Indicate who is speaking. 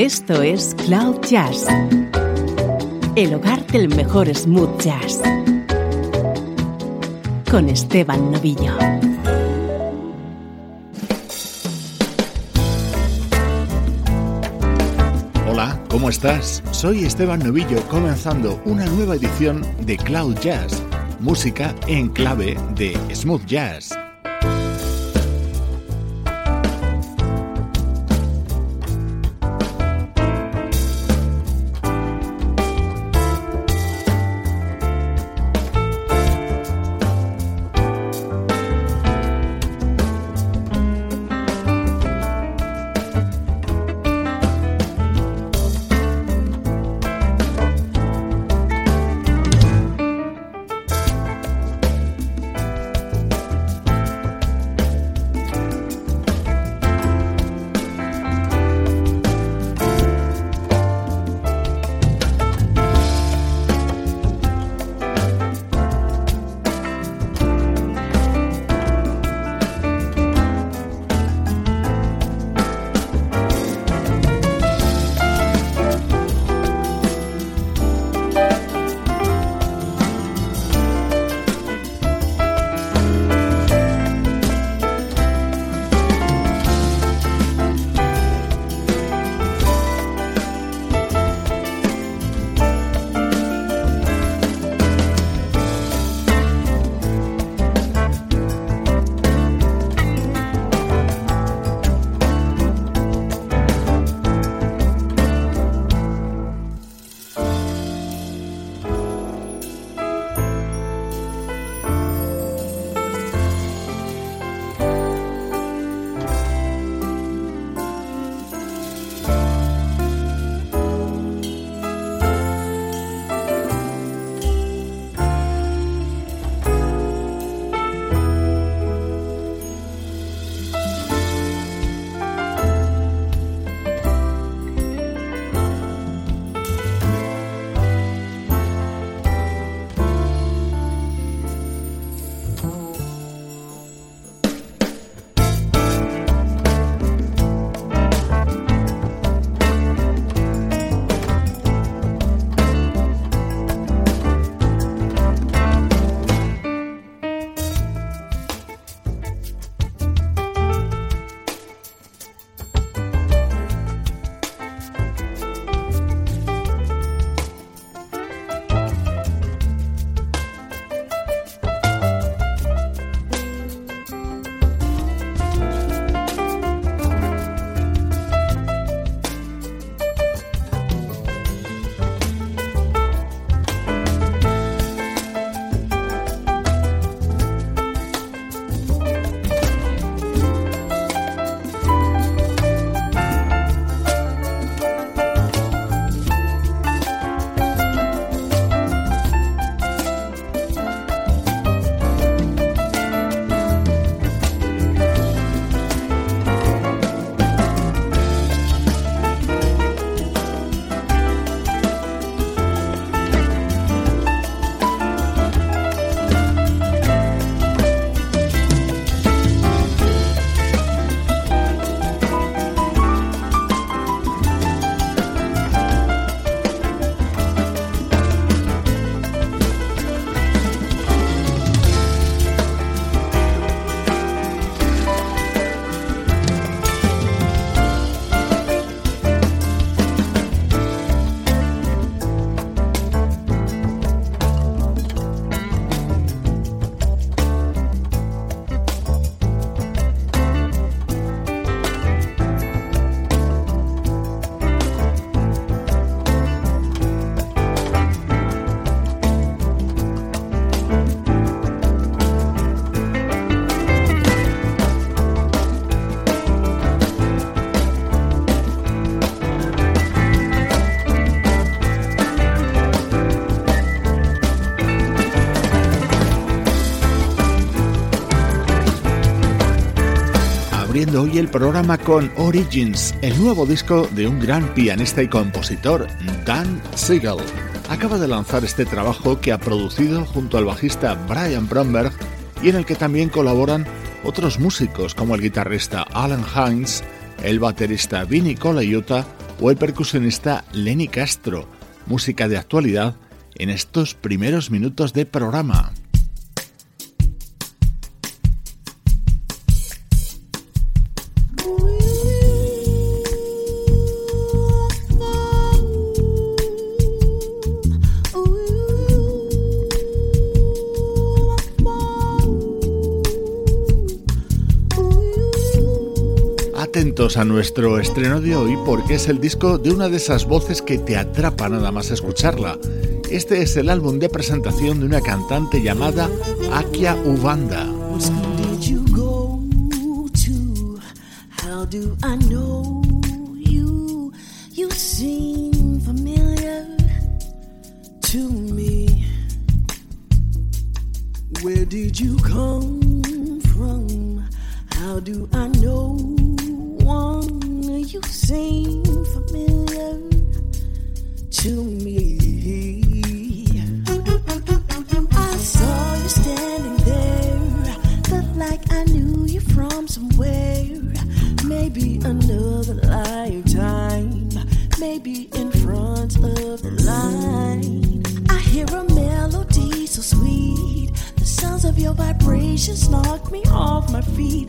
Speaker 1: Esto es Cloud Jazz, el hogar del mejor smooth jazz, con Esteban Novillo.
Speaker 2: Hola, ¿cómo estás? Soy Esteban Novillo comenzando una nueva edición de Cloud Jazz, música en clave de smooth jazz. Hoy el programa con Origins, el nuevo disco de un gran pianista y compositor, Dan Siegel. Acaba de lanzar este trabajo que ha producido junto al bajista Brian Bromberg y en el que también colaboran otros músicos como el guitarrista Alan Hines, el baterista Vinny Colaiuta
Speaker 3: o el percusionista Lenny Castro, música de actualidad en estos primeros minutos de programa. Atentos a nuestro estreno de hoy porque es el disco de una de esas voces que te atrapa nada más escucharla. Este es el álbum de presentación de una cantante llamada Akia Ubanda. Where did you come from? How do I know? One you seem familiar to me. I saw you standing there, felt like I knew you from somewhere. Maybe another lifetime, maybe in front of the line. I hear a melody so sweet. The sounds of your vibrations knock me off my feet.